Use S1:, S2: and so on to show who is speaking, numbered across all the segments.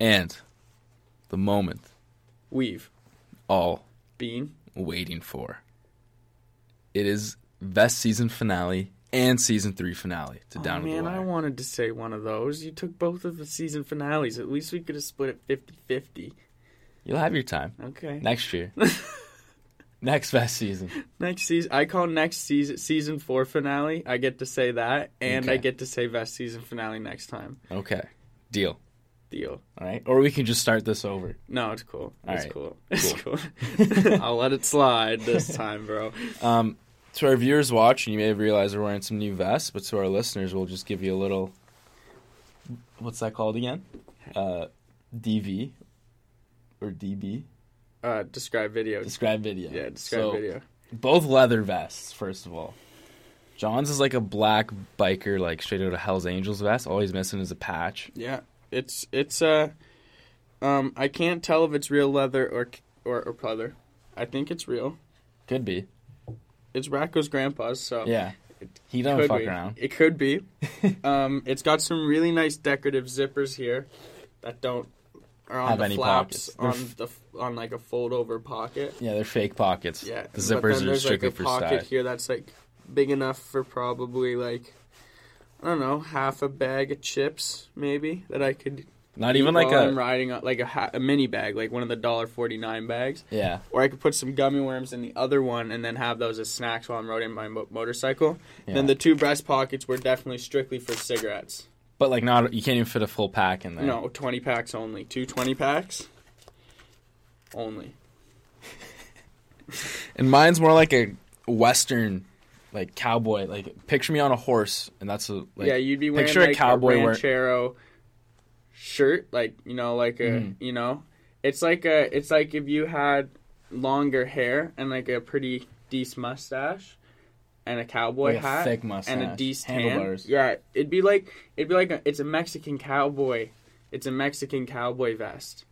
S1: And the moment
S2: we've
S1: all
S2: been
S1: waiting for. It is vest season finale and season three finale to oh, Down
S2: oh,
S1: with
S2: man, I wanted to say one of those. You took both of the season finales. At least we could have split it 50 50.
S1: You'll have your time
S2: Okay.
S1: next year. next vest season.
S2: Next season, I call next season season four finale. I get to say that, and I get to say vest season finale next time.
S1: Okay, deal.
S2: Deal.
S1: All right, or we can just start this over.
S2: No, it's cool. It's
S1: right.
S2: cool. It's cool. I'll let it slide this time, bro.
S1: Um, to our viewers watching, you may have realized we're wearing some new vests, but to our listeners, we'll just give you a little. What's that called again? Uh, DV or DB?
S2: Uh, describe video.
S1: Describe video.
S2: Yeah, describe
S1: So,
S2: video.
S1: Both leather vests, first of all. John's is like a black biker, like straight out of Hell's Angels vest. All he's missing is a patch.
S2: Yeah, it's it's uh, um, I can't tell if it's real leather or or or pleather. I think it's real.
S1: Could be.
S2: It's Racco's grandpa's, so
S1: Yeah. He don't
S2: could
S1: fuck
S2: be.
S1: around.
S2: It could be. um, it's got some really nice decorative zippers here that don't are on
S1: Have
S2: the
S1: any
S2: flaps
S1: pockets.
S2: On
S1: f-
S2: the on like a fold over pocket.
S1: Yeah, they're fake pockets.
S2: Yeah,
S1: The zippers but
S2: then
S1: are
S2: there's
S1: strictly
S2: like a
S1: for
S2: pocket
S1: style.
S2: here that's like big enough for probably like I don't know half a bag of chips maybe that I could
S1: Not even like
S2: while
S1: a.
S2: I'm riding on, like a, ha- a mini bag like one of the dollar forty nine bags,
S1: Yeah.
S2: or I could put some gummy worms in the other one and then have those as snacks while I'm riding my mo- motorcycle.
S1: yeah.
S2: Then the two breast pockets were definitely strictly for cigarettes.
S1: But like not you can't even fit a full pack in there.
S2: No, 20 packs only. Two 20 packs only.
S1: And mine's more like a western like cowboy. Like picture me on a horse and that's a like
S2: yeah, you'd be wearing
S1: picture a
S2: like
S1: cowboy
S2: a ranchero shirt, like you know, like a
S1: Mhm.
S2: you know, it's like a it's like if you had longer hair and like a pretty decent mustache and a cowboy
S1: like a
S2: hat
S1: thick mustache.
S2: and a decent tan.
S1: handlebars.
S2: Yeah, it'd be like it'd be like a, it's a Mexican cowboy. It's a Mexican cowboy vest.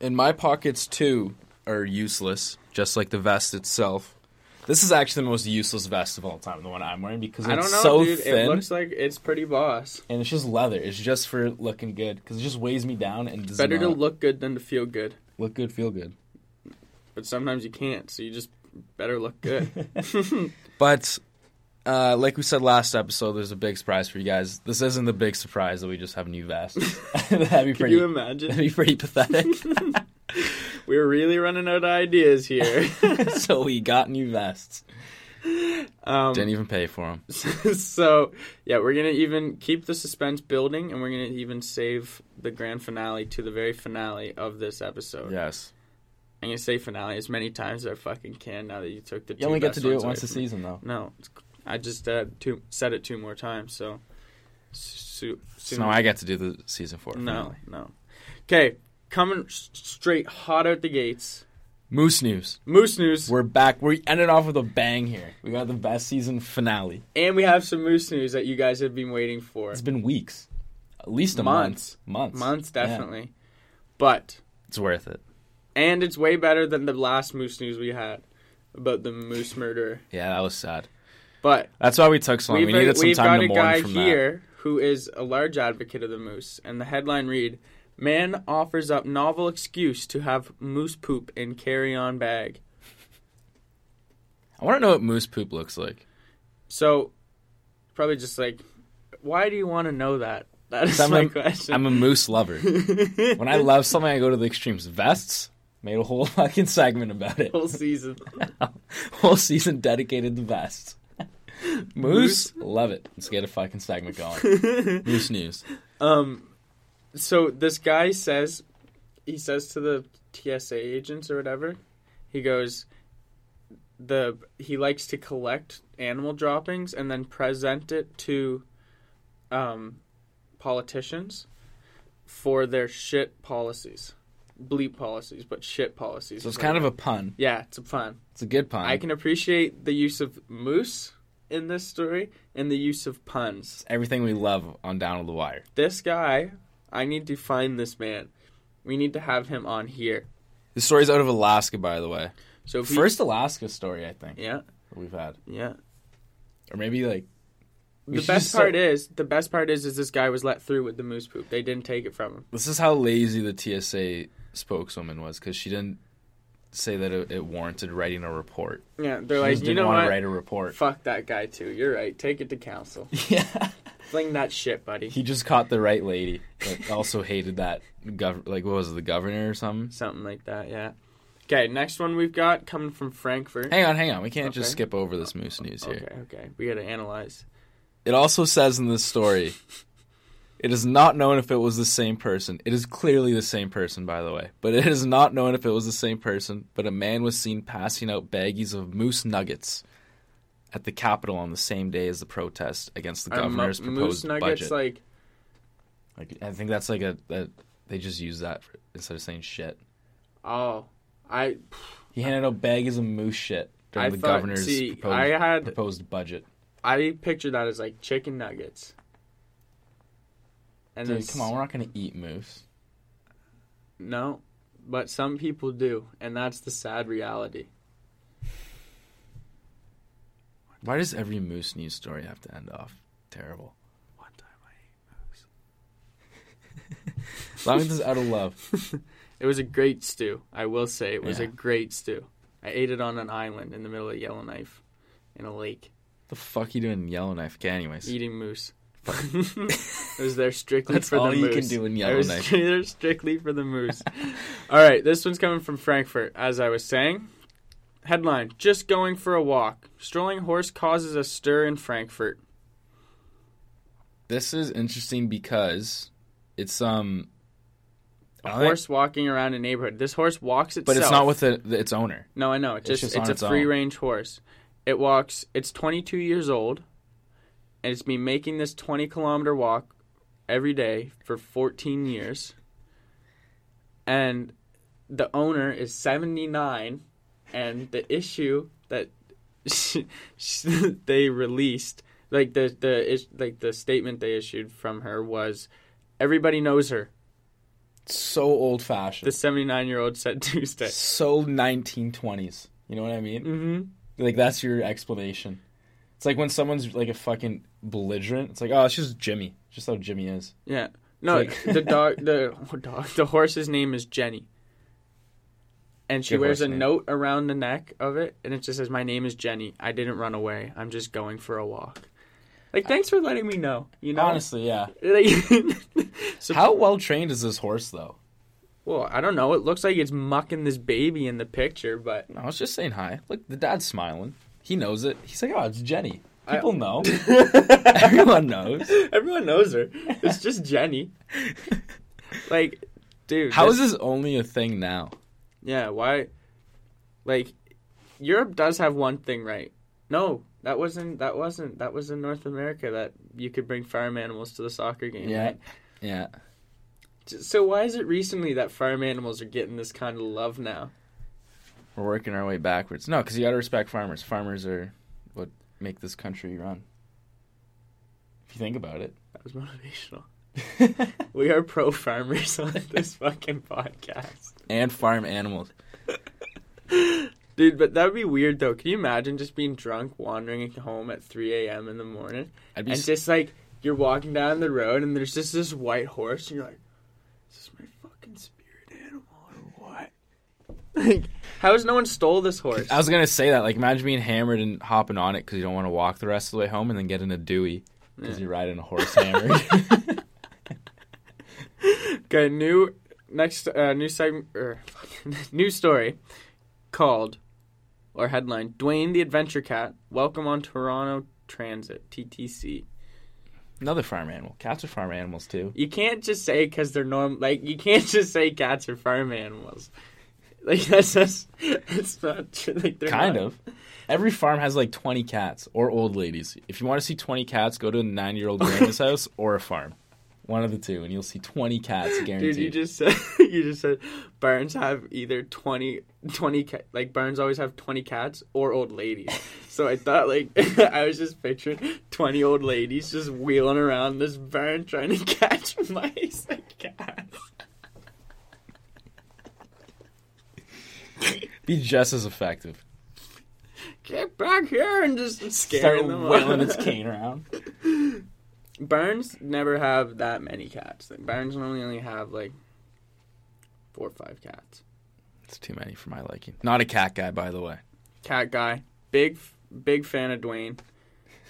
S1: And my pockets too are useless, just like the vest itself. This is actually the most useless vest of all time, the one I'm wearing, because it's
S2: I don't know,
S1: so
S2: dude.
S1: thin
S2: It looks like it's pretty boss.
S1: and it's just leather. It's just for looking good because it just weighs me down and does
S2: Better to
S1: not
S2: look good than to feel good.
S1: look good, feel good.
S2: But sometimes you can't, so you just better look good.
S1: But uh, like we said last episode, there's a big surprise for you guys. This isn't the big surprise that we just have a new vest. that'd be
S2: Can
S1: pretty.
S2: you imagine?
S1: That'd be pretty pathetic.
S2: We're really running out of ideas here.
S1: so we got new vests.
S2: um,
S1: Didn't even pay for them.
S2: so yeah, we're gonna even keep the suspense building, and we're gonna even save the grand finale to the very finale of this episode.
S1: Yes.
S2: I'm gonna say finale as many times as I fucking can. Now that you took the
S1: You only get to do it once a season, though.
S2: No, I just uh, two, said it two more times. So, so,
S1: So now I get to do the season four.
S2: no,
S1: finale.
S2: no. Okay, coming straight hot out the gates.
S1: Moose news.
S2: Moose news,
S1: We're back. We ended off with a bang here. We got the vest season finale.
S2: and we have some moose news that you guys have been waiting for.
S1: It's been weeks, at least a
S2: Months.
S1: month. Months.
S2: Months,
S1: Yeah.
S2: definitely. But
S1: It's worth it.
S2: and it's way better than the last moose news we had about the moose murder.
S1: Yeah, that was sad.
S2: But
S1: That's why we took so long. We uh, needed some
S2: we've got a guy
S1: from
S2: here who is a large advocate of the moose, and the headline read: "Man offers up novel excuse to have moose poop in carry-on bag."
S1: I want to know what moose poop looks like.
S2: So, probably just like, why do you want to know that? That is
S1: I'm
S2: my
S1: a-
S2: question.
S1: I'm a moose lover. when I love something, I go to the extremes. Vests made a whole fucking segment about it.
S2: whole season.
S1: whole season dedicated to vests. Moose, love it. Let's get a fucking segment going. Moose news.
S2: Um, so this guy says, he says to the TSA agents or whatever, he goes, the he likes to collect animal droppings and then present it to, um, politicians, for their shit policies, bleep policies, but shit policies.
S1: So it's kind of a pun.
S2: yeah, it's a pun.
S1: It's a good pun.
S2: I can appreciate the use of moose in this story and the use of puns.
S1: Everything we love on Down the Wire.
S2: this guy, I need to find this man. We need to have him on here.
S1: The story's out of Alaska, by the way.
S2: So
S1: First Alaska story, I think,
S2: yeah,
S1: we've had.
S2: yeah.
S1: Or maybe like
S2: The best part
S1: start-
S2: is the best part is is this guy was let through with the moose poop. They didn't take it from him.
S1: This is how lazy the TSA spokeswoman was because she didn't say that it, it warranted writing a report.
S2: Yeah, they're
S1: She
S2: like, you
S1: didn't
S2: know
S1: want
S2: what?
S1: to write a report.
S2: Fuck that guy too. You're right. Take it to council.
S1: Yeah.
S2: Fling that shit, buddy.
S1: He just caught the right lady, but also hated that gov- like what was it, the governor or something.
S2: Something like that. Yeah. Okay, next one we've got coming from Frankfurt.
S1: Hang on, hang on. We can't just
S2: Okay.
S1: skip over this moose news here.
S2: Okay, okay. We got to analyze.
S1: It also says in this story, it is not known if it was the same person. It is clearly the same person, by the way. But it is not known if it was the same person. But a man was seen passing out baggies of moose nuggets at the Capitol on the same day as the protest against the governor's
S2: moose
S1: proposed
S2: nuggets
S1: budget.
S2: like
S1: Like, I think that's like a that they just use that for, instead of saying shit.
S2: oh, I
S1: He handed out baggies of moose shit during
S2: I
S1: the
S2: thought-
S1: governor's
S2: see,
S1: proposed,
S2: I had-
S1: proposed budget.
S2: I picture that as like chicken nuggets. And
S1: Dude,
S2: this-
S1: come on, we're not gonna eat moose.
S2: No, but some people do, and that's the sad reality.
S1: Why does every moose news story have to end off terrible?
S2: One time I ate
S1: As long as it's out of love.
S2: It was a great stew. I will say it was a great stew. I ate it on an island in the middle of Yellowknife, in a lake,
S1: the fuck you doing in Yellowknife? Okay, anyways.
S2: eating moose. I was there strictly
S1: That's
S2: for
S1: all
S2: the
S1: you can do in
S2: I was
S1: Yellowknife.
S2: there strictly for the moose. All right, this one's coming from Frankfurt. As I was saying, headline: Just going for a walk. Strolling horse causes a stir in Frankfurt.
S1: This is interesting because it's um
S2: A
S1: I don't think-
S2: horse walking around a neighborhood. This horse walks itself.
S1: but it's not with its owner.
S2: No, I know. It's
S1: It's
S2: just, it's, a free range horse. It walks. It's 22 years old, and it's been making this 20 kilometer walk every day for 14 years. And the owner is 79, and the issue that they released, like the the like the statement they issued from her was, everybody knows her.
S1: So old fashioned.
S2: The 79 year old said Tuesday.
S1: so 1920s. You know what I mean?
S2: Mm-hmm.
S1: Like that's your explanation. It's like when someone's like a fucking belligerent. It's like, oh, it's just Jimmy. Just how Jimmy is.
S2: Yeah. No,
S1: like-
S2: the dog, the oh, dog, the horse's name is Jenny, and she
S1: Good
S2: wears a
S1: name.
S2: note around the neck of it, and it just says, "My name is Jenny. I didn't run away. I'm just going for a walk." Like, thanks for letting me know. You know,
S1: Honestly, yeah.
S2: So,
S1: How well trained is this horse though?
S2: well, I don't know. It looks like it's mucking this baby in the picture, but
S1: I was just saying hi. Look, the dad's smiling. He knows it. He's like, oh, it's Jenny.
S2: I-
S1: People know. Everyone knows.
S2: everyone knows her. It's just Jenny. Like, dude,
S1: How
S2: this-
S1: is this only a thing now?
S2: Yeah, why? Like, Europe does have one thing right. No, that wasn't. That wasn't. That was in North America that you could bring farm animals to the soccer game.
S1: Yeah.
S2: Right?
S1: Yeah.
S2: So why is it recently that farm animals are getting this kind of love now?
S1: We're working our way backwards. No, because you got to respect farmers. Farmers are what make this country run. If you think about it.
S2: That was motivational. we are pro farmers on this fucking podcast,
S1: and farm animals.
S2: dude. But that would be weird though. Can you imagine just being drunk, wandering home at 3 a.m. in the morning?
S1: I'd be
S2: and
S1: s-
S2: just like you're walking down the road and there's just this white horse and you're like is this my fucking spirit animal or what like how has no one stole this horse
S1: I was gonna say that. Like, imagine being hammered and hopping on it because you don't want to walk the rest of the way home, and then getting a DUI because
S2: Yeah.
S1: you're riding a horse hammered.
S2: okay new next uh, new segment er, new story called or headline dwayne the adventure cat welcome on toronto transit ttc
S1: Another farm animal. Cats are farm animals too.
S2: you can't just say because they're norm like you can't just say cats are farm animals like that's just it's not true like they're
S1: Kind
S2: not.
S1: of. Every farm has like 20 cats or old ladies. If you want to see 20 cats, go to a nine year old grandma's house or a farm. One of the two, and you'll see 20 cats guaranteed.
S2: Dude, you just said you just said barns have either 20, 20 ca- like barns always have twenty cats or old ladies. So I thought like I was just picturing twenty old ladies just wheeling around this barn trying to catch mice and cats.
S1: Be just as effective.
S2: Get back here and just
S1: Start
S2: scaring them.
S1: wailing its cane around.
S2: Barns never have that many cats. Like, Barns normally only have like four or five cats.
S1: It's too many for my liking. Not a cat guy, by the way.
S2: Cat guy, big big fan of Dwayne.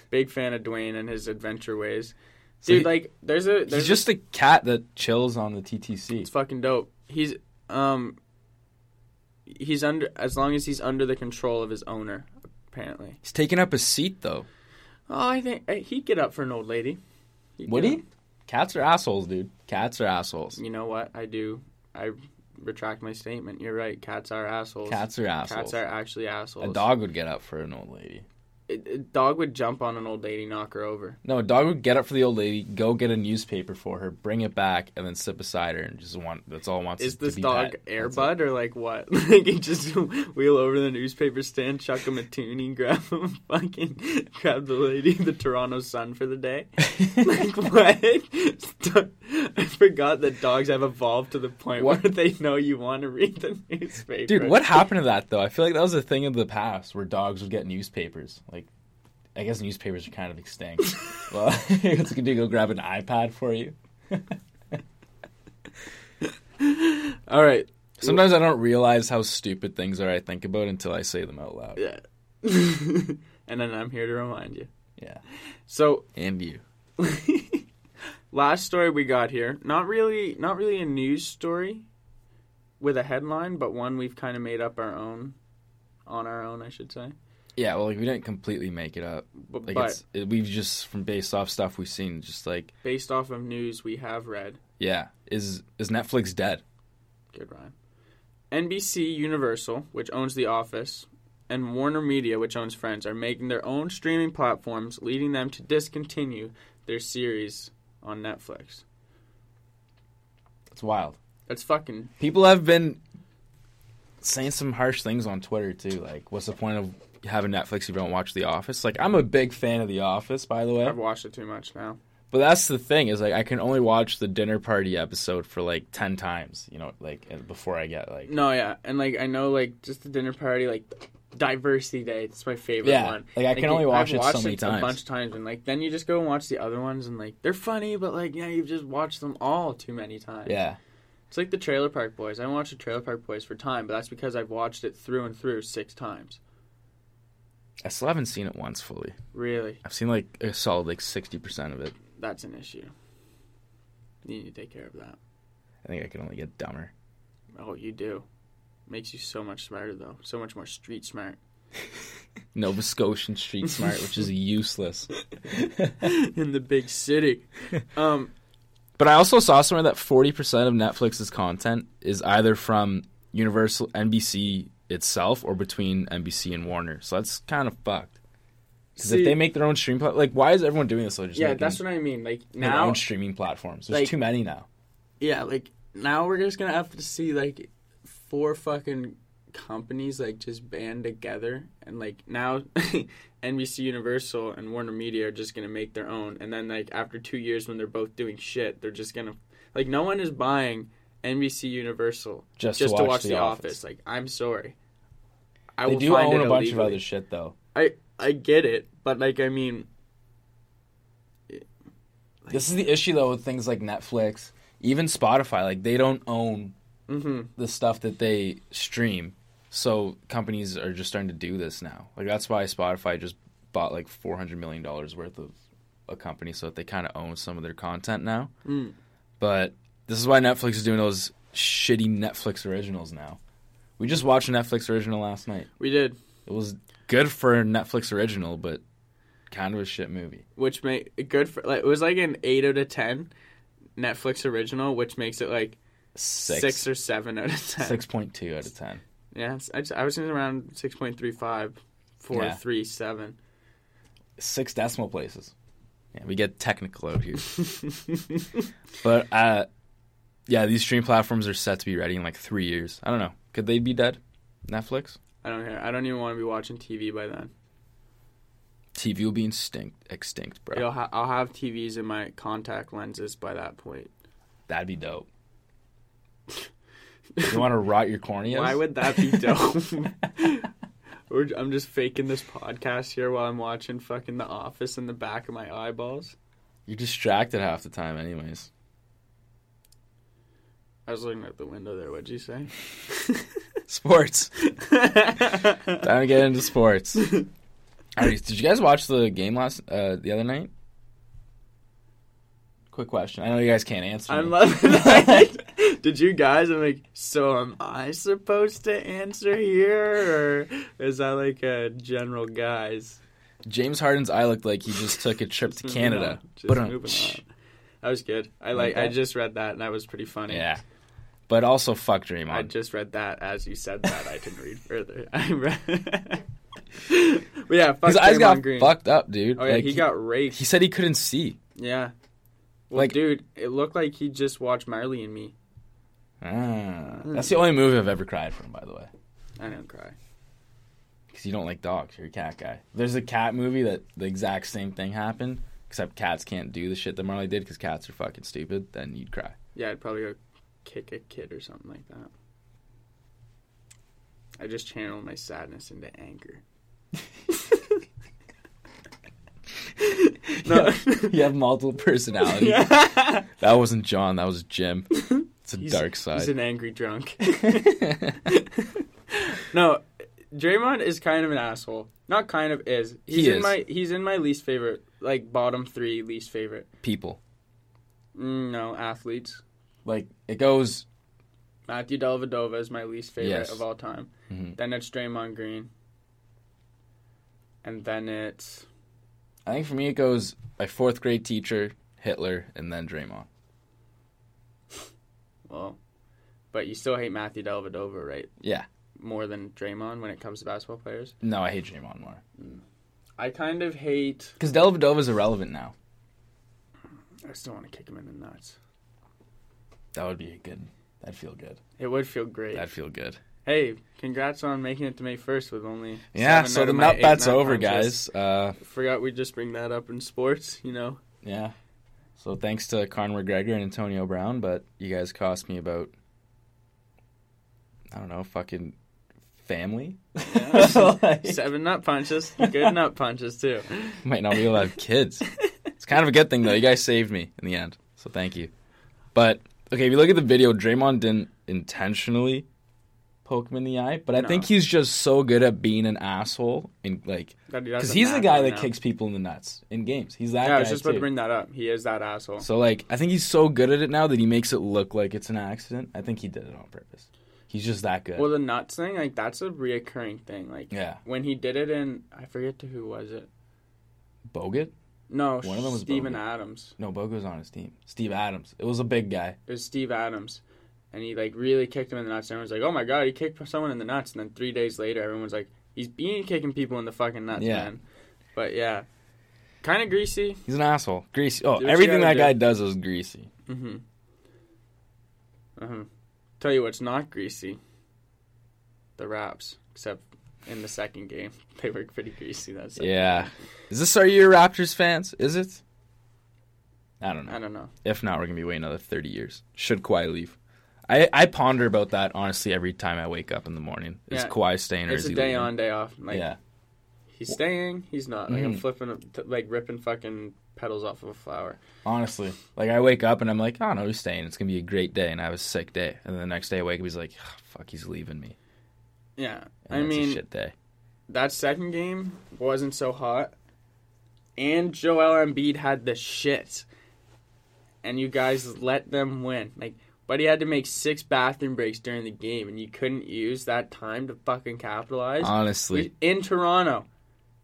S2: Big fan of Dwayne and his adventure ways.
S1: So
S2: Dude,
S1: he-
S2: like there's a there's
S1: He's just a cat that chills on the TTC.
S2: It's fucking dope. He's um he's under as long as he's under the control of his owner, apparently.
S1: He's taking up a seat though.
S2: Oh, I think eh, he'd get up for an old lady. He'd
S1: Would he? Cats are assholes, dude. Cats are assholes.
S2: You know what? I do. I retract my statement. You're right. Cats are assholes.
S1: Cats are assholes.
S2: Cats are actually assholes.
S1: a dog would get up for an old lady.
S2: Dog would jump on an old lady, knock her over.
S1: No, a dog would get up for the old lady, go get a newspaper for her, bring it back, and then sit beside her and just want. That's all it wants.
S2: Is
S1: to
S2: this dog. Airbud or like what? like he just wheel over the newspaper stand, chuck him a toonie, grab him, fucking grab the lady, the Toronto Sun for the day. like what? I forgot that dogs have evolved to the point
S1: What?
S2: where they know you want to read the newspaper.
S1: Dude, what happened to that though? I feel like that was a thing of the past where dogs would get newspapers. Like, I guess newspapers are kind of extinct. well, it's good to go grab an iPad for you.
S2: All right.
S1: Sometimes I don't realize how stupid things are I think about until I say them out loud.
S2: Yeah. and then I'm here to remind you.
S1: Yeah,
S2: So
S1: and you.
S2: last story we got here not really not really a news story with a headline but one we've kind of made up our own on our own i should say
S1: Yeah, well, like we didn't completely make it up.
S2: but,
S1: Like
S2: but
S1: it's it, we've just from based off stuff we've seen, just like
S2: based off of news we have read
S1: yeah, is is Netflix dead?
S2: good rhyme nbc universal which owns the office and warner media which owns friends are making their own streaming platforms leading them to discontinue their series on netflix
S1: That's wild.
S2: that's fucking
S1: People have been saying some harsh things on Twitter too. Like, what's the point of having Netflix if you don't watch The Office? Like, I'm a big fan of The Office, by the way.
S2: i've watched it too much now
S1: But that's the thing is like I can only watch the dinner party episode for like ten times, you know, like uh, before I get like
S2: No, yeah, and like I know, like just the dinner party, like Diversity Day. It's my favorite
S1: yeah,
S2: one.
S1: like I can only watch
S2: I've
S1: it
S2: watched
S1: so many
S2: a
S1: times.
S2: bunch of times, and like then you just go and watch the other ones, and like they're funny, but like yeah, you've just watched them all too many times.
S1: Yeah,
S2: it's like the Trailer Park Boys. I watched the Trailer Park Boys for time, but that's because I've watched it through and through six times.
S1: I still haven't seen it once fully.
S2: Really,
S1: I've seen like a solid like sixty percent of it.
S2: that's an issue. You need to take care of that.
S1: I think I can only get dumber.
S2: Oh, you do. Makes you so much smarter though. So much more street smart.
S1: Nova Scotian Street Smart, which is useless.
S2: In the big city. Um,
S1: But I also saw somewhere that forty percent of Netflix's content is either from Universal NBC itself or between NBC and Warner. So that's kind of fucked. Because if they make their own stream, pla- like, why is everyone doing this? So just
S2: yeah, that's what I mean. Like now,
S1: own streaming platforms. There's
S2: like-
S1: too many now.
S2: Yeah, like now we're just gonna have to see like four fucking companies like just band together and like now NBC Universal and Warner Media are just gonna make their own and then like after two years when they're both doing shit, they're just gonna like no one is buying NBC Universal
S1: Just,
S2: just
S1: to watch,
S2: The, Office. Like I'm sorry. I
S1: They do own a bunch of other shit though.
S2: I I get it, but like I mean
S1: This is the issue though with things like Netflix, even Spotify. Like they don't own
S2: mhm.
S1: the stuff that they stream. So companies are just starting to do this now. Like that's why Spotify just bought like four hundred million dollars worth of a company, so that they kind of own some of their content now.
S2: Mm.
S1: But this is why Netflix is doing those shitty Netflix originals now. We just watched a Netflix original last night.
S2: We did.
S1: It was good for a Netflix original, but kind of a shit movie.
S2: which made it good for like it was like an eight out of ten Netflix original, which makes it like
S1: Six,
S2: six, or seven out of ten.
S1: six point two out of ten.
S2: Yeah, I, just, I was in around six point three five, four
S1: Yeah.
S2: three seven.
S1: Six decimal places. Yeah, we get technical out here. But uh, yeah, these stream platforms are set to be ready in like three years. I don't know. Could they be dead? Netflix,
S2: I don't care. I don't even want to be watching TV by then.
S1: TV will be extinct. Extinct, bro.
S2: I'll, ha- I'll have TVs in my contact lenses by that point.
S1: That'd be dope. you want to rot your corneas?
S2: Why would that be dope? I'm just faking this podcast here while I'm watching fucking The Office in the back of my eyeballs.
S1: You're distracted half the time, anyways.
S2: I was looking out the window there. What'd you say?
S1: Sports. Time to get into sports. Right, did you guys watch the game last uh, the other night? Quick question. I know you guys can't answer.
S2: I'm loving that. Did you guys? I'm like, so am I supposed to answer here, or is that like a general guys?
S1: James Harden's eye looked like he just took a trip to Canada.
S2: Just
S1: But,
S2: moving on. That was good. I
S1: Like
S2: like. I just read that, and that was pretty funny.
S1: Yeah. But also fuck Draymond.
S2: I just read that as you said that. I didn't read further. I read. but yeah, fuck
S1: His eyes
S2: Draymond
S1: got
S2: Green.
S1: fucked up, dude.
S2: Oh yeah,
S1: Like,
S2: he got raped.
S1: He said he couldn't see.
S2: yeah. Well,
S1: Like-
S2: dude, it looked like he just watched Marley and Me.
S1: Ah, that's the only movie I've ever cried from, by the way.
S2: I don't cry.
S1: Because you don't like dogs. You're a cat guy. There's a cat movie that the exact same thing happened, except cats can't do the shit that Marley did because cats are fucking stupid. Then you'd cry.
S2: Yeah, I'd probably go kick a kid or something like that. I just channel my sadness into anger. No.
S1: you have multiple personalities.
S2: yeah.
S1: That wasn't John. That was Jim. It's a
S2: He's-
S1: dark side.
S2: He's an angry drunk. no, Draymond is kind of an asshole. Not kind of is. He's
S1: He
S2: in
S1: is.
S2: my he's in my least favorite, like bottom three least favorite.
S1: People
S2: Mm, no, athletes.
S1: Like it goes.
S2: Matthew Dellavedova is my least favorite
S1: Yes.
S2: of all time.
S1: Mhm.
S2: Then it's Draymond Green. And then it's
S1: I think for me it goes my fourth grade teacher, Hitler, and then Draymond.
S2: well, but you still hate Matthew Dellavedova, right?
S1: Yeah.
S2: More than Draymond when it comes to basketball players.
S1: No, I hate Draymond more
S2: I kind of hate.
S1: because Dellavedova is irrelevant now.
S2: I still want to kick him in the nuts.
S1: That would be a good. That'd feel good.
S2: It would feel great.
S1: That'd feel good.
S2: Hey, congrats on making it to May first with only.
S1: Yeah. So the nut bet's over, guys. Uh,
S2: Forgot we just bring that up in sports. You know.
S1: yeah. So thanks to Conor McGregor and Antonio Brown, but you guys cost me about. I don't know, fucking family.
S2: Yeah.
S1: Like-
S2: Seven nut punches. Good nut punches too.
S1: Might not be able to have kids. It's kind of a good thing though. You guys saved me in the end, so thank you. But okay, if you look at the video, Draymond didn't intentionally poke him in the eye, but I
S2: No.
S1: think he's just so good at being an asshole and like because he's the guy that
S2: now.
S1: kicks people in the nuts in games. He's that
S2: Yeah, I was just about
S1: too.
S2: to bring that up. He is that asshole.
S1: So like, I think he's so good at it now that he makes it look like it's an accident. I think he did it on purpose. He's just that good.
S2: Well, the nuts thing, like that's a reoccurring thing. Like
S1: yeah,
S2: when he did it in, I forget to who was it.
S1: Bogut.
S2: No,
S1: One of them was
S2: Steven
S1: Bogut.
S2: Adams.
S1: No, Bogut was on his team. Steve Adams. It was a big guy.
S2: It was Steve Adams, and he like really kicked him in the nuts. Everyone's like, "Oh my god, he kicked someone in the nuts!" And then three days later, everyone's like, "He's being kicking people in the fucking nuts,
S1: Yeah.
S2: man." But yeah, kind of greasy.
S1: He's an asshole. Greasy. Oh,
S2: Do what you
S1: everything that
S2: do.
S1: guy does is greasy.
S2: Mm-hmm. Uh-huh. Tell you what's not greasy. The Raps, except in the second game, they were pretty greasy. That's
S1: Yeah. Is this our year, Raptors fans? Is it? I don't know.
S2: I don't know.
S1: If not, we're gonna be waiting another thirty years. Should Kawhi leave? I, I ponder about that honestly every time I wake up in the morning. Is
S2: Yeah.
S1: Kawhi staying or
S2: It's
S1: is
S2: a
S1: he
S2: day
S1: leaving?
S2: on, day off. Like
S1: yeah.
S2: he's staying, he's not. Like I'm
S1: Mhm.
S2: flipping, like ripping fucking petals off of a flower.
S1: Honestly, like I wake up and I'm like, oh no, he's staying. It's gonna be a great day, and I have a sick day. And then the next day I wake up, he's like, "Ah, fuck, he's leaving me.
S2: Yeah,
S1: And
S2: I mean
S1: shit day.
S2: that second game wasn't so hot, and Joel Embiid had the shit, and you guys let them win. Like, but he had to make six bathroom breaks during the game, and you couldn't use that time to fucking capitalize.
S1: Honestly,
S2: in Toronto,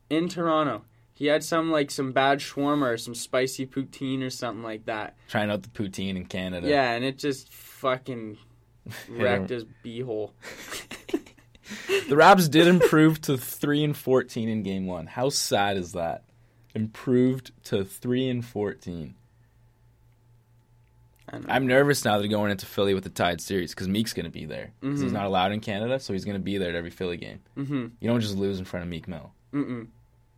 S2: in Toronto, he had some like some bad shawarma or some spicy poutine or something like that.
S1: trying out the poutine in Canada.
S2: Yeah, and it just fucking wrecked his beehole.
S1: The Raps did improve to three and fourteen in game one. How sad is that? Improved to three and fourteen.
S2: I don't know.
S1: I'm nervous now that they're going into Philly with the tied series because Meek's going to be there. 'Cause He's not allowed in Canada, so he's going to be there at every Philly game.
S2: Mm-hmm.
S1: You don't just lose in front of Meek Mill.
S2: Mm-mm.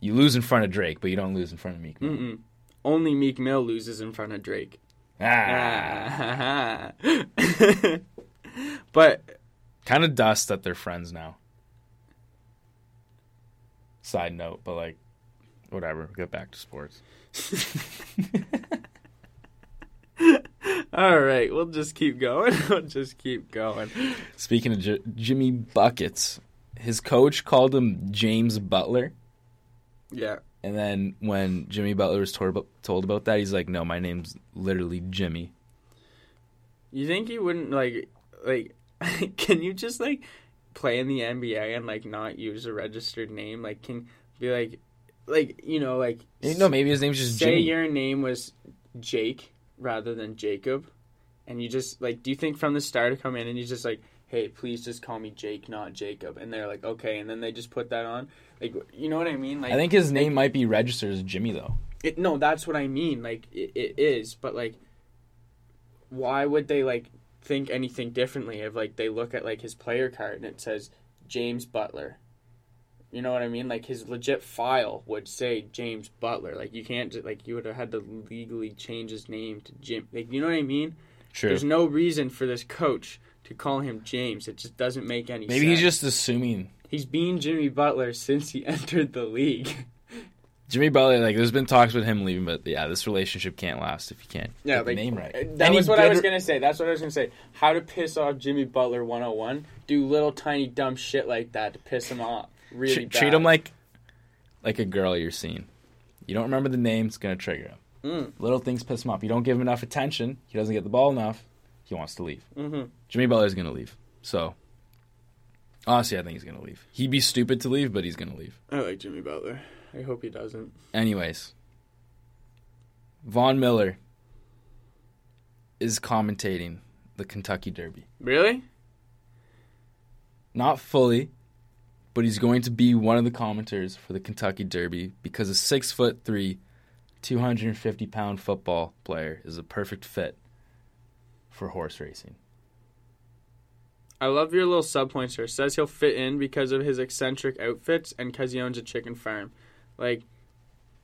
S1: You lose in front of Drake, but you don't lose in front of Meek Mill.
S2: Mm-mm. Only Meek Mill loses in front of Drake.
S1: Ah.
S2: but
S1: Kind of dust that they're friends now. Side note, but like, whatever. Get back to sports.
S2: All right, we'll just keep going. we'll just keep going.
S1: Speaking of J- Jimmy Buckets, his coach called him James Butler.
S2: Yeah.
S1: And then when Jimmy Butler was told about, told about that, he's like, "No, my name's literally Jimmy."
S2: You think he wouldn't like like can you just like play in the NBA and like not use a registered name? Like can be like like you know like
S1: No, maybe his name's just
S2: say
S1: Jimmy.
S2: your name was Jake rather than Jacob and you just like do you think from the start to come in and you just like hey please just call me Jake not Jacob and they're like okay and then they just put that on like you know what I mean like
S1: I think his name might be registered as Jimmy though.
S2: it, no, that's what I mean. Like it, it is, but like, why would they like think anything differently if like they look at like his player card and it says James Butler? You know what I mean? Like his legit file would say James Butler. Like you can't just, like you would have had to legally change his name to Jim. Like you know what I mean?
S1: True.
S2: There's no reason for this coach to call him James. It just doesn't make any sense.
S1: Maybe he's just assuming
S2: he's been Jimmy Butler since he entered the league.
S1: Jimmy Butler. Like, there's been talks with him leaving, but yeah, this relationship can't last if you can't
S2: Yeah,
S1: get the
S2: like,
S1: name right.
S2: uh, That
S1: Any
S2: was what I was gonna say. That's what I was gonna say. How to piss off Jimmy Butler 101. Do little tiny dumb shit like that to piss him off. Really
S1: Treat,
S2: bad.
S1: treat him like like a girl you're seeing. You don't remember the name, it's gonna trigger him.
S2: Mm.
S1: Little things piss him off. You don't give him enough attention. He doesn't get the ball enough. He wants to leave.
S2: hmm
S1: Jimmy Butler's gonna leave. So honestly, I think he's gonna leave. He'd be stupid to leave, but he's gonna leave.
S2: I like Jimmy Butler. I hope he doesn't.
S1: Anyways, Von Miller is commentating the Kentucky Derby.
S2: Really?
S1: Not fully, but he's going to be one of the commenters for the Kentucky Derby because a six foot three, 250 pound football player is a perfect fit for horse racing.
S2: I love your little sub points here. Says he'll fit in because of his eccentric outfits and because he owns a chicken farm. Like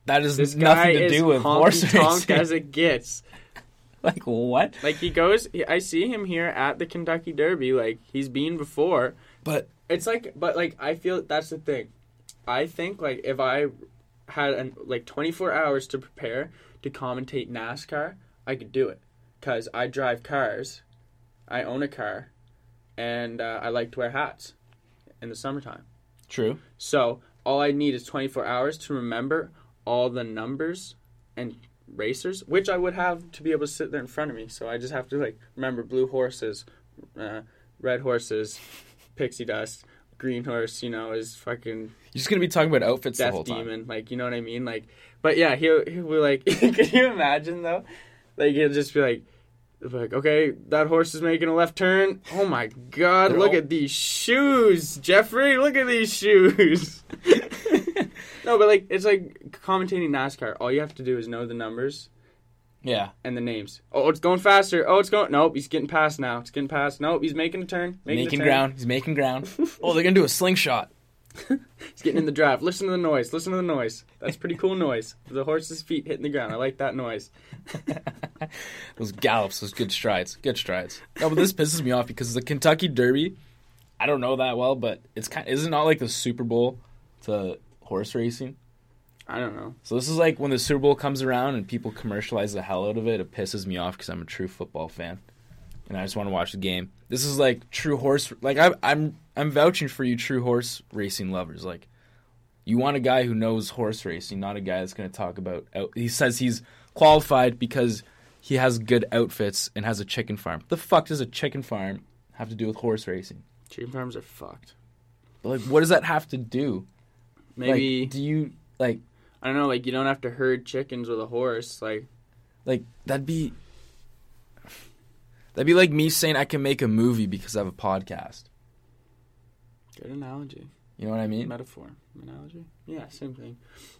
S1: that is
S2: this
S1: nothing to do with horse racing.
S2: as it gets.
S1: like what?
S2: Like he goes. I see him here at the Kentucky Derby. Like he's been before.
S1: But
S2: It's like, but like I feel that's the thing. I think like if I had an, like 24 hours to prepare to commentate NASCAR, I could do it because I drive cars, I own a car, and uh, I like to wear hats in the summertime.
S1: true.
S2: So all I need is 24 hours to remember all the numbers and racers, which I would have to be able to sit there in front of me. So I just have to like remember blue horses, uh, red horses, pixie dust, green horse. You know, is fucking
S1: You're just gonna be talking about outfits the
S2: death
S1: whole time.
S2: demon. Like you know what I mean? Like, but yeah, he'll he'll be like, can you imagine though? Like he'll just be like. Like okay, that horse is making a left turn. Oh my God!
S1: They're
S2: look
S1: all-
S2: at these shoes, Jeffrey. Look at these shoes. No, but like it's like commentating NASCAR. All you have to do is know the numbers
S1: Yeah.
S2: and the names. Oh, it's going faster. Oh, it's going. Nope, he's getting past now. It's getting past. Nope, he's making a turn. Making,
S1: Making
S2: a turn.
S1: ground. He's making ground. oh, they're gonna do a slingshot.
S2: He's getting in the drive. Listen to the noise. Listen to the noise. That's pretty cool noise. The horse's feet hitting the ground. I like that noise.
S1: those gallops, those good strides, good strides. No, but this pisses me off because the Kentucky Derby, I don't know that well, but it's kind. Of, Is it not like the Super Bowl to horse racing?
S2: I don't know.
S1: So this is like when the Super Bowl comes around and people commercialize the hell out of it. It pisses me off because I'm a true football fan, and I just want to watch the game. This is like true horse. Like I, I'm, I'm vouching for you, true horse racing lovers. Like you want a guy who knows horse racing, not a guy that's going to talk about. Out, he says he's qualified because he has good outfits and has a chicken farm. The fuck does a chicken farm have to do with horse racing?
S2: Chicken farms are fucked.
S1: But like, what does that have to do?
S2: Maybe
S1: Like, do you like?
S2: I don't know. Like you don't have to herd chickens with a horse. Like
S1: Like that'd be that'd be like me saying I can make a movie because I have a podcast.
S2: good analogy.
S1: You know what I mean?
S2: Metaphor. Analogy? Yeah, same thing.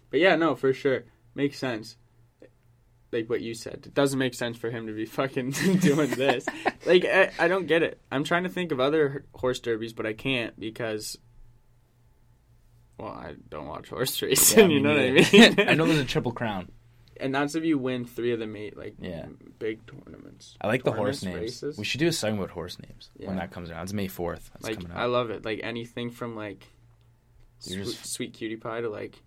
S2: But yeah, no, for sure. Makes sense. Like what you said. It doesn't make sense for him to be fucking doing this. like, I, I don't get it. I'm trying to think of other horse derbies, but I can't because, well, I don't watch horse racing.
S1: Yeah,
S2: you know what I mean?
S1: I know there's a triple crown.
S2: And that's if you win three of the eight, like,
S1: Yeah.
S2: big tournaments.
S1: I like the horse names.
S2: races.
S1: We should do a segment about horse names when that comes around. It's May fourth. That's
S2: like,
S1: coming up.
S2: I love it. Like, anything from, like, sweet,
S1: just-
S2: sweet cutie pie to, like,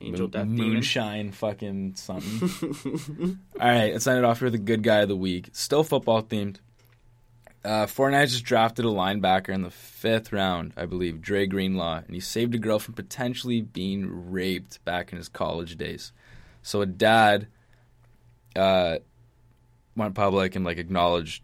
S2: Angel
S1: Moon-
S2: Death Demon.
S1: moonshine, fucking something. All right, let's sign it off with the good guy of the week. Still football themed. Uh, Fortnite just drafted a linebacker in the fifth round, I believe, Dre Greenlaw, and he saved a girl from potentially being raped back in his college days. So a dad uh, went public and like acknowledged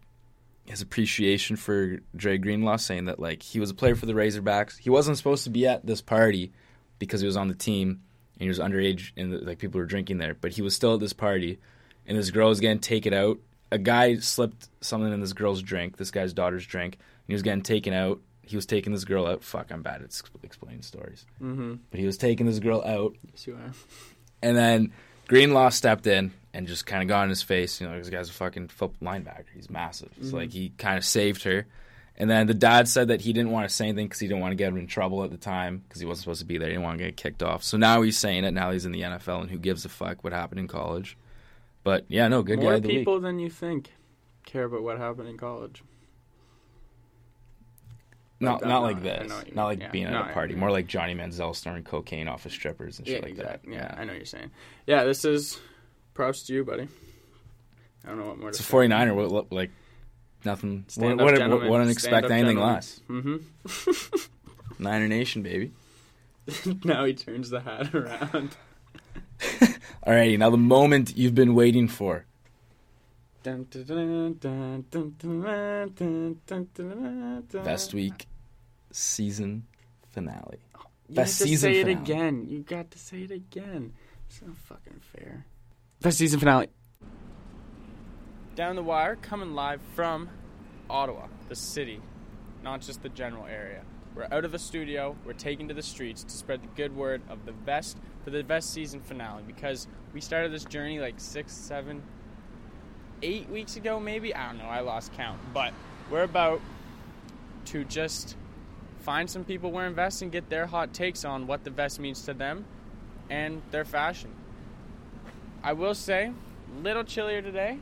S1: his appreciation for Dre Greenlaw, saying that like he was a player for the Razorbacks. He wasn't supposed to be at this party because he was on the team and he was underage and like people were drinking there, but he was still at this party, and this girl was getting taken out. A guy slipped something in this girl's drink, this guy's daughter's drink, and he was getting taken out. He was taking this girl out. Fuck, I'm bad at explaining stories,
S2: mm-hmm.
S1: but he was taking this girl out,
S2: Yes, you are.
S1: and then Greenlaw stepped in and just kind of got in his face. You know, this guy's a fucking foot linebacker. He's massive. So, like, mm-hmm. he kind of saved her. And then the dad said that he didn't want to say anything because he didn't want to get him in trouble at the time because he wasn't supposed to be there. He didn't want to get kicked off. So now he's saying it. Now he's in the NFL, and who gives a fuck what happened in college? But yeah, no, good
S2: More
S1: guy the
S2: people
S1: week.
S2: than you think care about what happened in college.
S1: Not, not like this. Not like
S2: yeah,
S1: being at
S2: no,
S1: a party. More like Johnny Manziel snorting cocaine off of strippers and shit
S2: yeah,
S1: like
S2: exactly.
S1: that.
S2: Yeah, yeah, I know you're saying. Yeah, this is props to you, buddy. I don't know what more.
S1: It's a 49er. What, like nothing. What, what, what,
S2: what
S1: expect anything less.
S2: Mm-hmm.
S1: Niner Nation, baby.
S2: now he turns the hat around.
S1: All righty, now the moment you've been waiting for. Best week season finale.
S2: You
S1: Best
S2: have to
S1: season
S2: say it
S1: finale.
S2: again. You got to say it again. It's not fucking fair. Vest season finale. Down the wire, coming live from Ottawa, the city, not just the general area. We're out of the studio. We're taking to the streets to spread the good word of the best for the vest season finale because we started this journey like six, seven, eight weeks ago, maybe. I don't know. I lost count, but we're about to just find some people wearing vests and get their hot takes on what the vest means to them and their fashion. I will say, little chillier today.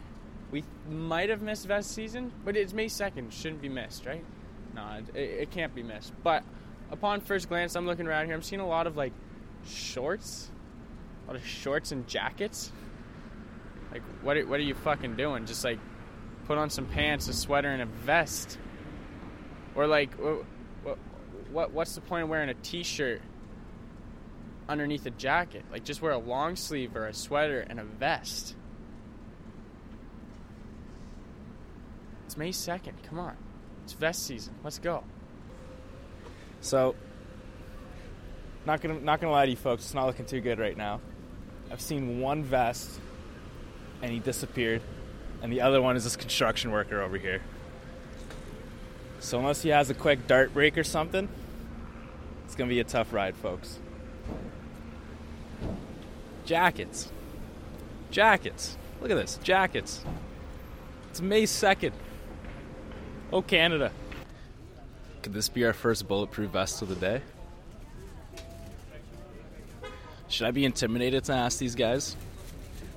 S2: We might have missed vest season, but it's May 2nd. Shouldn't be missed, right? No, it, it can't be missed. But upon first glance, I'm looking around here. I'm seeing a lot of like shorts, a lot of shorts and jackets. Like, what are, what are you fucking doing? Just like put on some pants, a sweater, and a vest. Or like, what, what what's the point of wearing a t-shirt underneath a jacket? Like just wear a long sleeve or a sweater and a vest. It's May 2nd. Come on. It's vest season. Let's go.
S3: So, not gonna not gonna lie to you folks, it's not looking too good right now. I've seen one vest, and he disappeared, and the other one is this construction worker over here. So unless he has a quick dart break or something, it's gonna be a tough ride, folks. Jackets, jackets. Look at this, jackets. It's May second. Oh Canada.
S1: Could this be our first bulletproof vest of the day? Should I be intimidated to ask these guys?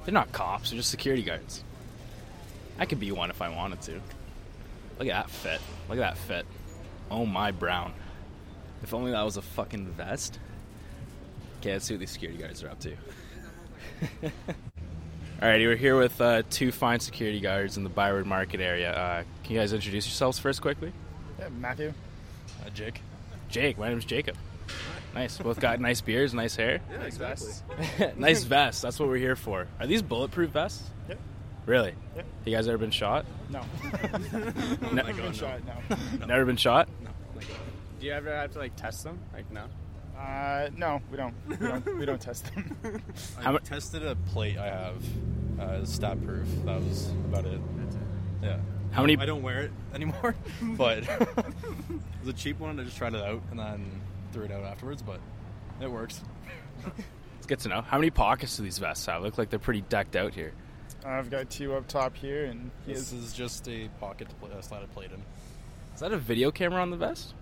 S1: They're not cops, they're just security guards. I could be one if I wanted to. Look at that fit. Look at that fit. Oh my brown. If only that was a fucking vest. Okay, let's see what these security guards are up to. Alrighty, we're here with uh, two fine security guards in the Byward Market area. Uh, can you guys introduce yourselves first quickly?
S4: Yeah, Matthew. Uh, Jake.
S1: Jake, my name's Jacob. Nice. Both got nice beards, nice hair.
S4: Yeah, exactly.
S1: nice vests. That's what we're here for. Are these bulletproof vests?
S4: Yep.
S1: Really?
S4: Yep.
S1: You guys ever been shot?
S4: No.
S1: No.
S4: I've been shot, no.
S1: Never been shot?
S2: Do you ever have to like test them? Like no.
S4: Uh, no, we don't. We don't, we don't test them.
S1: How
S5: I
S1: mu-
S5: tested a plate I have uh, stab proof. That was about it. That's it. Yeah.
S1: How many?
S5: I don't wear it anymore, but it was a cheap one. I just tried it out and then threw it out afterwards, but it works.
S1: It's good to know. How many pockets do these vests have? Look like they're pretty decked out here.
S4: I've got two up top here, and
S5: This is just a pocket to pla uh, slide a plate in.
S1: Is that a video camera on the vest?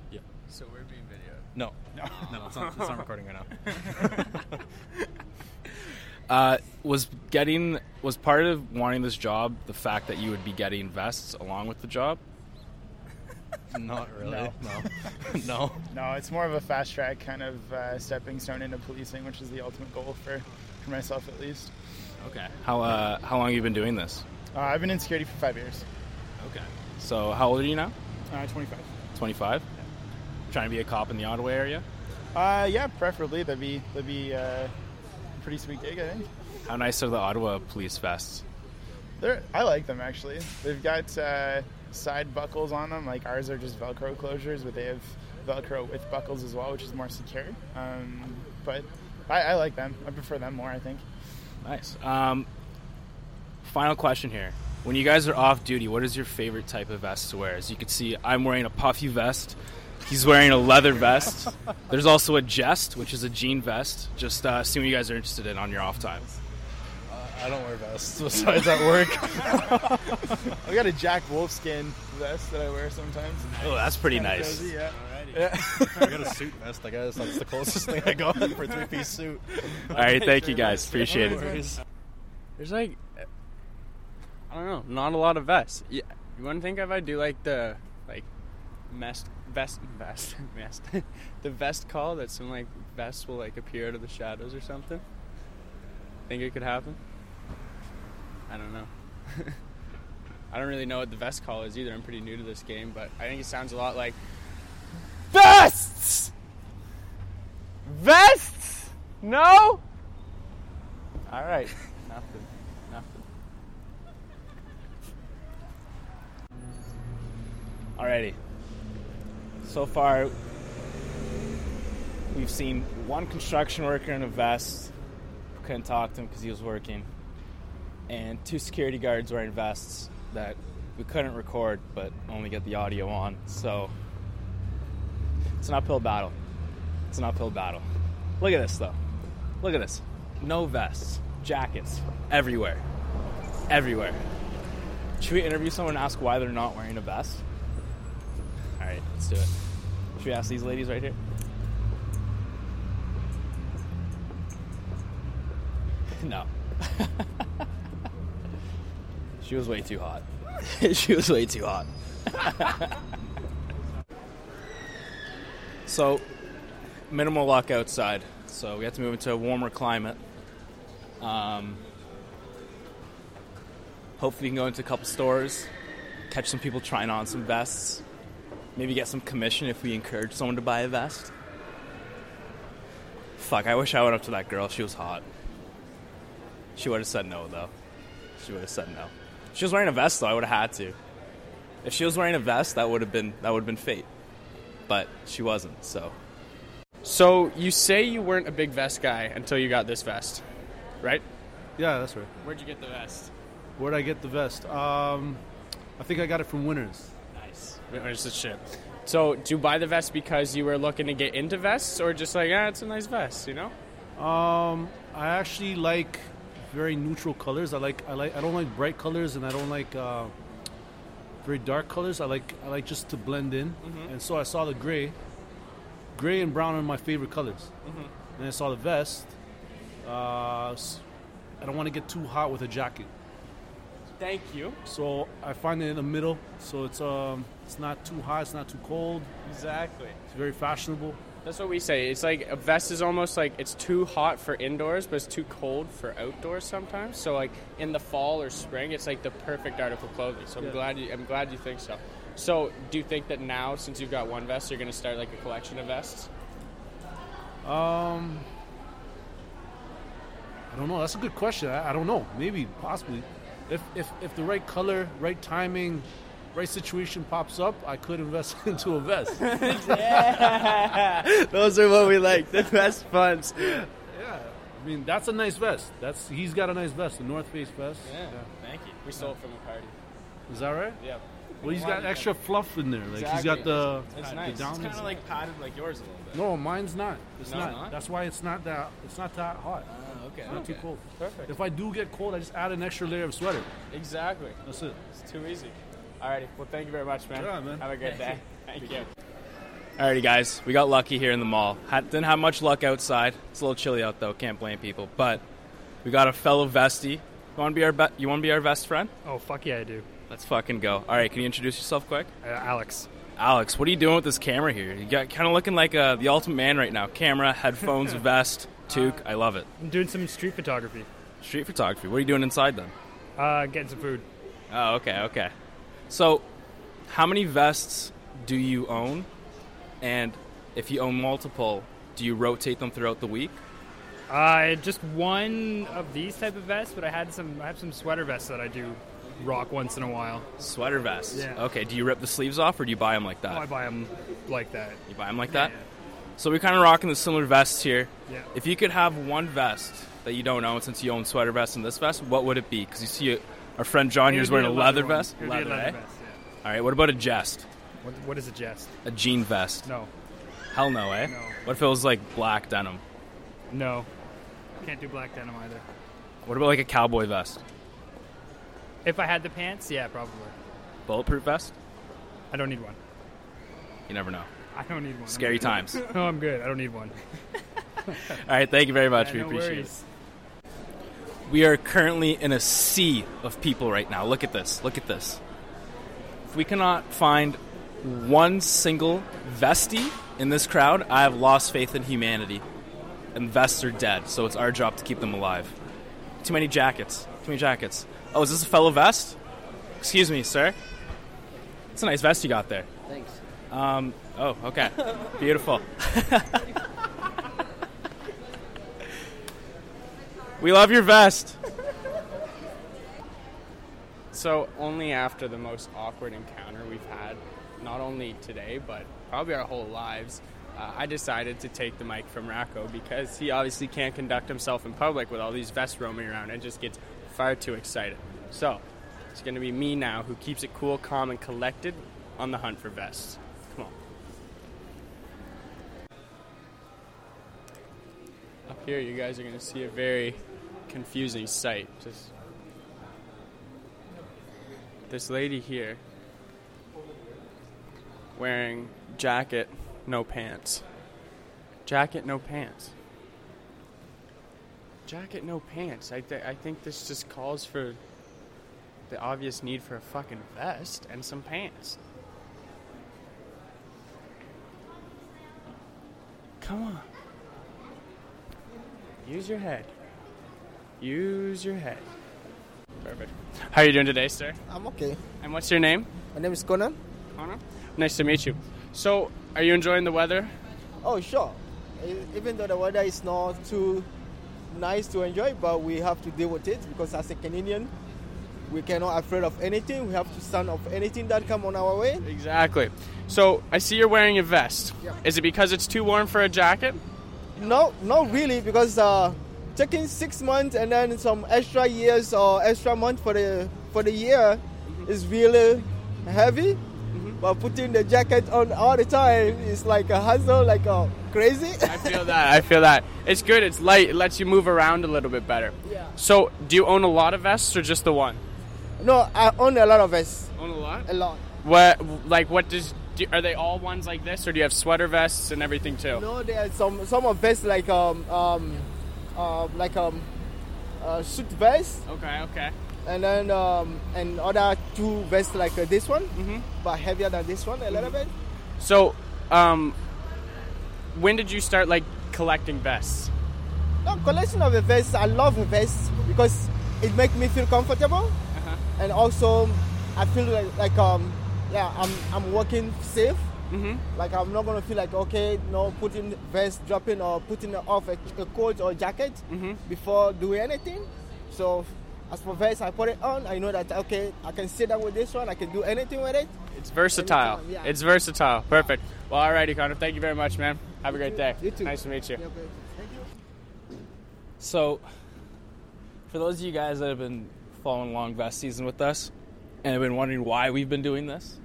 S2: So we're being videoed.
S5: No,
S4: No.
S5: no, it's not, it's not recording right now.
S1: Uh, was getting was part of wanting this job the fact that you would be getting vests along with the job?
S5: Not really.
S4: No.
S5: No. no.
S4: No, it's more of a fast track kind of uh, stepping stone into policing, which is the ultimate goal for, for myself at least.
S1: Okay. How uh, how long have you been doing this?
S4: Uh, I've been in security for five years.
S1: Okay. So how old are you now?
S4: Uh, 25.
S1: 25. Trying to be a cop in the Ottawa area.
S4: Uh, yeah, preferably. That'd be that'd be uh, a pretty sweet gig, I think.
S1: How nice are the Ottawa police vests?
S4: They're, I like them actually. They've got uh, side buckles on them. Like ours are just Velcro closures, but they have Velcro with buckles as well, which is more secure. Um, but I, I like them. I prefer them more. I think.
S1: Nice. Um, final question here. When you guys are off duty, what is your favorite type of vest to wear? As you can see, I'm wearing a puffy vest. He's wearing a leather vest. There's also a jest, which is a jean vest. Just uh, see what you guys are interested in on your off time.
S5: I don't wear vests besides at work.
S4: I got a Jack Wolfskin vest that I wear sometimes.
S1: Oh, that's pretty
S4: Kinda
S1: nice.
S4: cozy, yeah.
S5: I got a suit vest, I guess. That's the closest thing I got for a three piece suit.
S1: All right, thank you guys. Appreciate it.
S5: worries.
S2: There's like, I don't know, not a lot of vests. Yeah, you wouldn't think if I do like the like vest vest vest vest the vest call that some like vests will like appear out of the shadows or something. Think it could happen? I don't know. I don't really know what the vest call is either. I'm pretty new to this game, but I think it sounds a lot like vests. Vests? No. All right. Nothing. Nothing.
S1: Alrighty. So far, we've seen one construction worker in a vest. Couldn't talk to him because he was working. And two security guards wearing vests that we couldn't record, but only get the audio on. So it's an uphill battle. It's an uphill battle. Look at this, though. Look at this. No vests, jackets, everywhere. Everywhere. Should we interview someone and ask why they're not wearing a vest? All right, let's do it. Should we ask these ladies right here? No. she was way too hot. she was way too hot. so, minimal luck outside. So we have to move into a warmer climate. Um, hopefully, we can go into a couple stores, catch some people trying on some vests, maybe get some commission if we encourage someone to buy a vest. Fuck, I wish I went up to that girl. She was hot. She would have said no, though. She would have said no. If she was wearing a vest, though, I would have had to. If she was wearing a vest, that would have been that would have been fate. But she wasn't, so
S2: So you say you weren't a big vest guy until you got this vest, right?
S6: Yeah, that's right.
S2: Where'd you get the vest?
S6: Where'd I get the vest? Um, I think I got it from Winners.
S2: Where's the shit? So, do you buy the vest because you were looking to get into vests, or just like, ah, it's a nice vest, you know?
S6: Um, I actually like very neutral colors. I like I like I don't like bright colors and I don't like uh, very dark colors. I like I like just to blend in. And so I saw the gray. Gray and brown are my favorite colors. And I saw the vest. Uh, I don't want to get too hot with a jacket.
S2: Thank you.
S6: So I find it in the middle. So it's um it's not too hot, it's not too cold.
S2: Exactly.
S6: It's very fashionable.
S2: That's what we say. It's like a vest is almost like it's too hot for indoors, but it's too cold for outdoors sometimes. So like in the fall or spring, it's like the perfect article of clothing. So I'm
S6: Yeah.
S2: glad you I'm glad you think so. So do you think that now, since you've got one vest, you're going to start like a collection of vests?
S6: Um, I don't know. That's a good question. I, I don't know. Maybe, possibly. If, if if the right color, right timing, right situation pops up, I could invest into a vest.
S2: Those are what we like. The best funds.
S6: yeah, I mean that's a nice vest. That's he's got a nice vest, a North Face vest. Yeah.
S2: Thank you. We stole it from the party.
S6: Is that right?
S2: Yeah.
S6: Well, he's got extra fluff in there. Like he's got
S2: Exactly.
S6: the
S2: It's
S6: the
S2: nice. It's
S1: kind of like padded like yours a little bit.
S6: no, mine's not. It's
S2: No,
S6: not.
S2: not?
S6: That's why it's not that. It's not that hot.
S1: Okay.
S6: It's not too cold.
S2: Perfect.
S6: If I do get cold, I just add an extra layer of sweater.
S2: Exactly.
S6: That's it.
S2: It's too easy. Alrighty. Well, thank you very much, man.
S6: Yeah, man.
S2: Have a good day. Thank you.
S1: Alrighty, guys, we got lucky here in the mall. Had, didn't have much luck outside. It's a little chilly out though. Can't blame people. But we got a fellow vestie. You want to be our be- you want to be our best friend?
S7: Oh fuck yeah, I do.
S1: Let's fucking go. All right, can you introduce yourself quick?
S7: Uh, Alex.
S1: Alex, what are you doing with this camera here? You got kind of looking like uh, the ultimate man right now. Camera, headphones, vest, I love it.
S7: I'm doing some street photography.
S1: Street photography. What are you doing inside then?
S7: Uh, getting some food.
S1: Oh, okay, okay. So, how many vests do you own? And if you own multiple, do you rotate them throughout the week?
S7: Uh, just one of these type of vests, but I had some. I have some sweater vests that I do rock once in a while.
S1: Sweater vests.
S7: Yeah.
S1: Okay. Do you rip the sleeves off, or do you buy them like
S7: Oh,
S1: that?
S7: I buy them like that.
S1: you buy them like
S7: Yeah,
S1: that. So we're kind of rocking the similar vests here.
S7: Yeah.
S1: If you could have one vest that you don't own, since you own sweater vests and this vest, what would it be? Because you see it, our friend John here's wearing a leather
S7: one.
S1: vest.
S7: It would be a
S1: Leather,
S7: leather
S1: eh?
S7: vest. Yeah.
S1: All right. What about a jest?
S7: What, what is a jest?
S1: A jean vest?
S7: No,
S1: Hell no, eh?
S7: No.
S1: What if it was like black denim?
S7: no, can't do black denim either.
S1: What about like a cowboy vest?
S7: If I had the pants, yeah, probably.
S1: Bulletproof vest?
S7: I don't need one.
S1: You never know.
S7: I don't need one.
S1: Scary times.
S7: No, I'm good. I don't need one.
S1: All right, thank you very much.
S7: Yeah,
S1: we
S7: no
S1: appreciate
S7: worries.
S1: it. We are currently in a sea of people right now. Look at this. Look at this. If we cannot find one single vestie in this crowd, I have lost faith in humanity. And vests are dead, so it's our job to keep them alive. Too many jackets. Too many jackets. Oh, is this a fellow vest? Excuse me, sir. It's a nice vest you got there.
S8: Thanks.
S1: Um, oh, okay. Beautiful. we love your vest.
S2: So only after the most awkward encounter we've had, not only today but probably our whole lives, uh, I decided to take the mic from Racco because he obviously can't conduct himself in public with all these vests roaming around and just gets far too excited. So it's going to be me now who keeps it cool, calm, and collected on the hunt for vests. Come on. Up here, you guys are going to see a very confusing sight. Just this lady here wearing jacket, no pants. Jacket, no pants. Jacket, no pants. I, th- I think this just calls for the obvious need for a fucking vest and some pants. Come on. Use your head. Use your head. Perfect. How are you doing today, sir?
S8: I'm okay.
S2: And what's your name?
S8: My name is Conan.
S2: Connor. Nice to meet you. So, are you enjoying the weather?
S8: Oh, sure. Even though the weather is not too nice to enjoy, but we have to deal with it because as a Canadian, we cannot afraid of anything. We have to stand up anything that come on our way.
S2: Exactly. So, I see you're wearing a vest.
S8: Yeah.
S2: Is it because it's too warm for a jacket?
S8: No, not really, because uh, taking six months and then some extra years or extra month for the for the year is really heavy. But putting the jacket on all the time is like a hassle, like a crazy.
S2: I feel that. I feel that. It's good. It's light. It lets you move around a little bit better.
S8: Yeah.
S2: So, do you own a lot of vests or just the one?
S8: no, I own a lot of vests,
S2: Own a lot.
S8: a lot.
S2: What? Like, what does? Do, are they all ones like this, or do you have sweater vests and everything too?
S8: No, there are some some of vests like um um uh, like um uh, suit vest,
S2: Okay. Okay.
S8: and then um and other two vests like uh, this one,
S2: Mhm.
S8: but heavier than this one a little bit.
S2: So, um, when did you start like collecting vests?
S8: No, collection of a vest. I love a vest because it makes me feel comfortable,
S2: Uh-huh.
S8: and also I feel like like um yeah I'm I'm working safe.
S2: Mm-hmm.
S8: Like I'm not gonna feel like okay, no putting vest, dropping or putting off a, a coat or jacket
S2: Mhm.
S8: before doing anything. So as for vest, I put it on. I know that okay, I can sit down with this one. I can do anything with it.
S2: It's versatile.
S8: Anytime, yeah.
S2: It's versatile. Perfect. Well, alrighty, Connor. Thank you very much, man. Have a great day.
S8: You too.
S2: Nice to meet you.
S8: Yeah. Thank you.
S1: So, for those of you guys that have been following along vest season with us and have been wondering why we've been doing this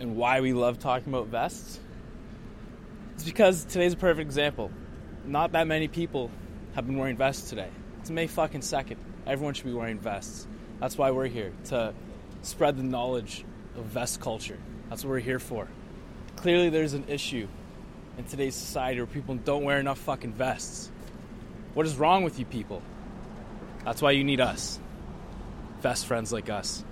S1: and why we love talking about vests, it's because today's a perfect example. Not that many people have been wearing vests today. It's May fucking 2nd. Everyone should be wearing vests. That's why we're here, to spread the knowledge of vest culture. That's what we're here for. Clearly, there's an issue in today's society where people don't wear enough fucking vests. What is wrong with you people? That's why you need us. Vest friends like us.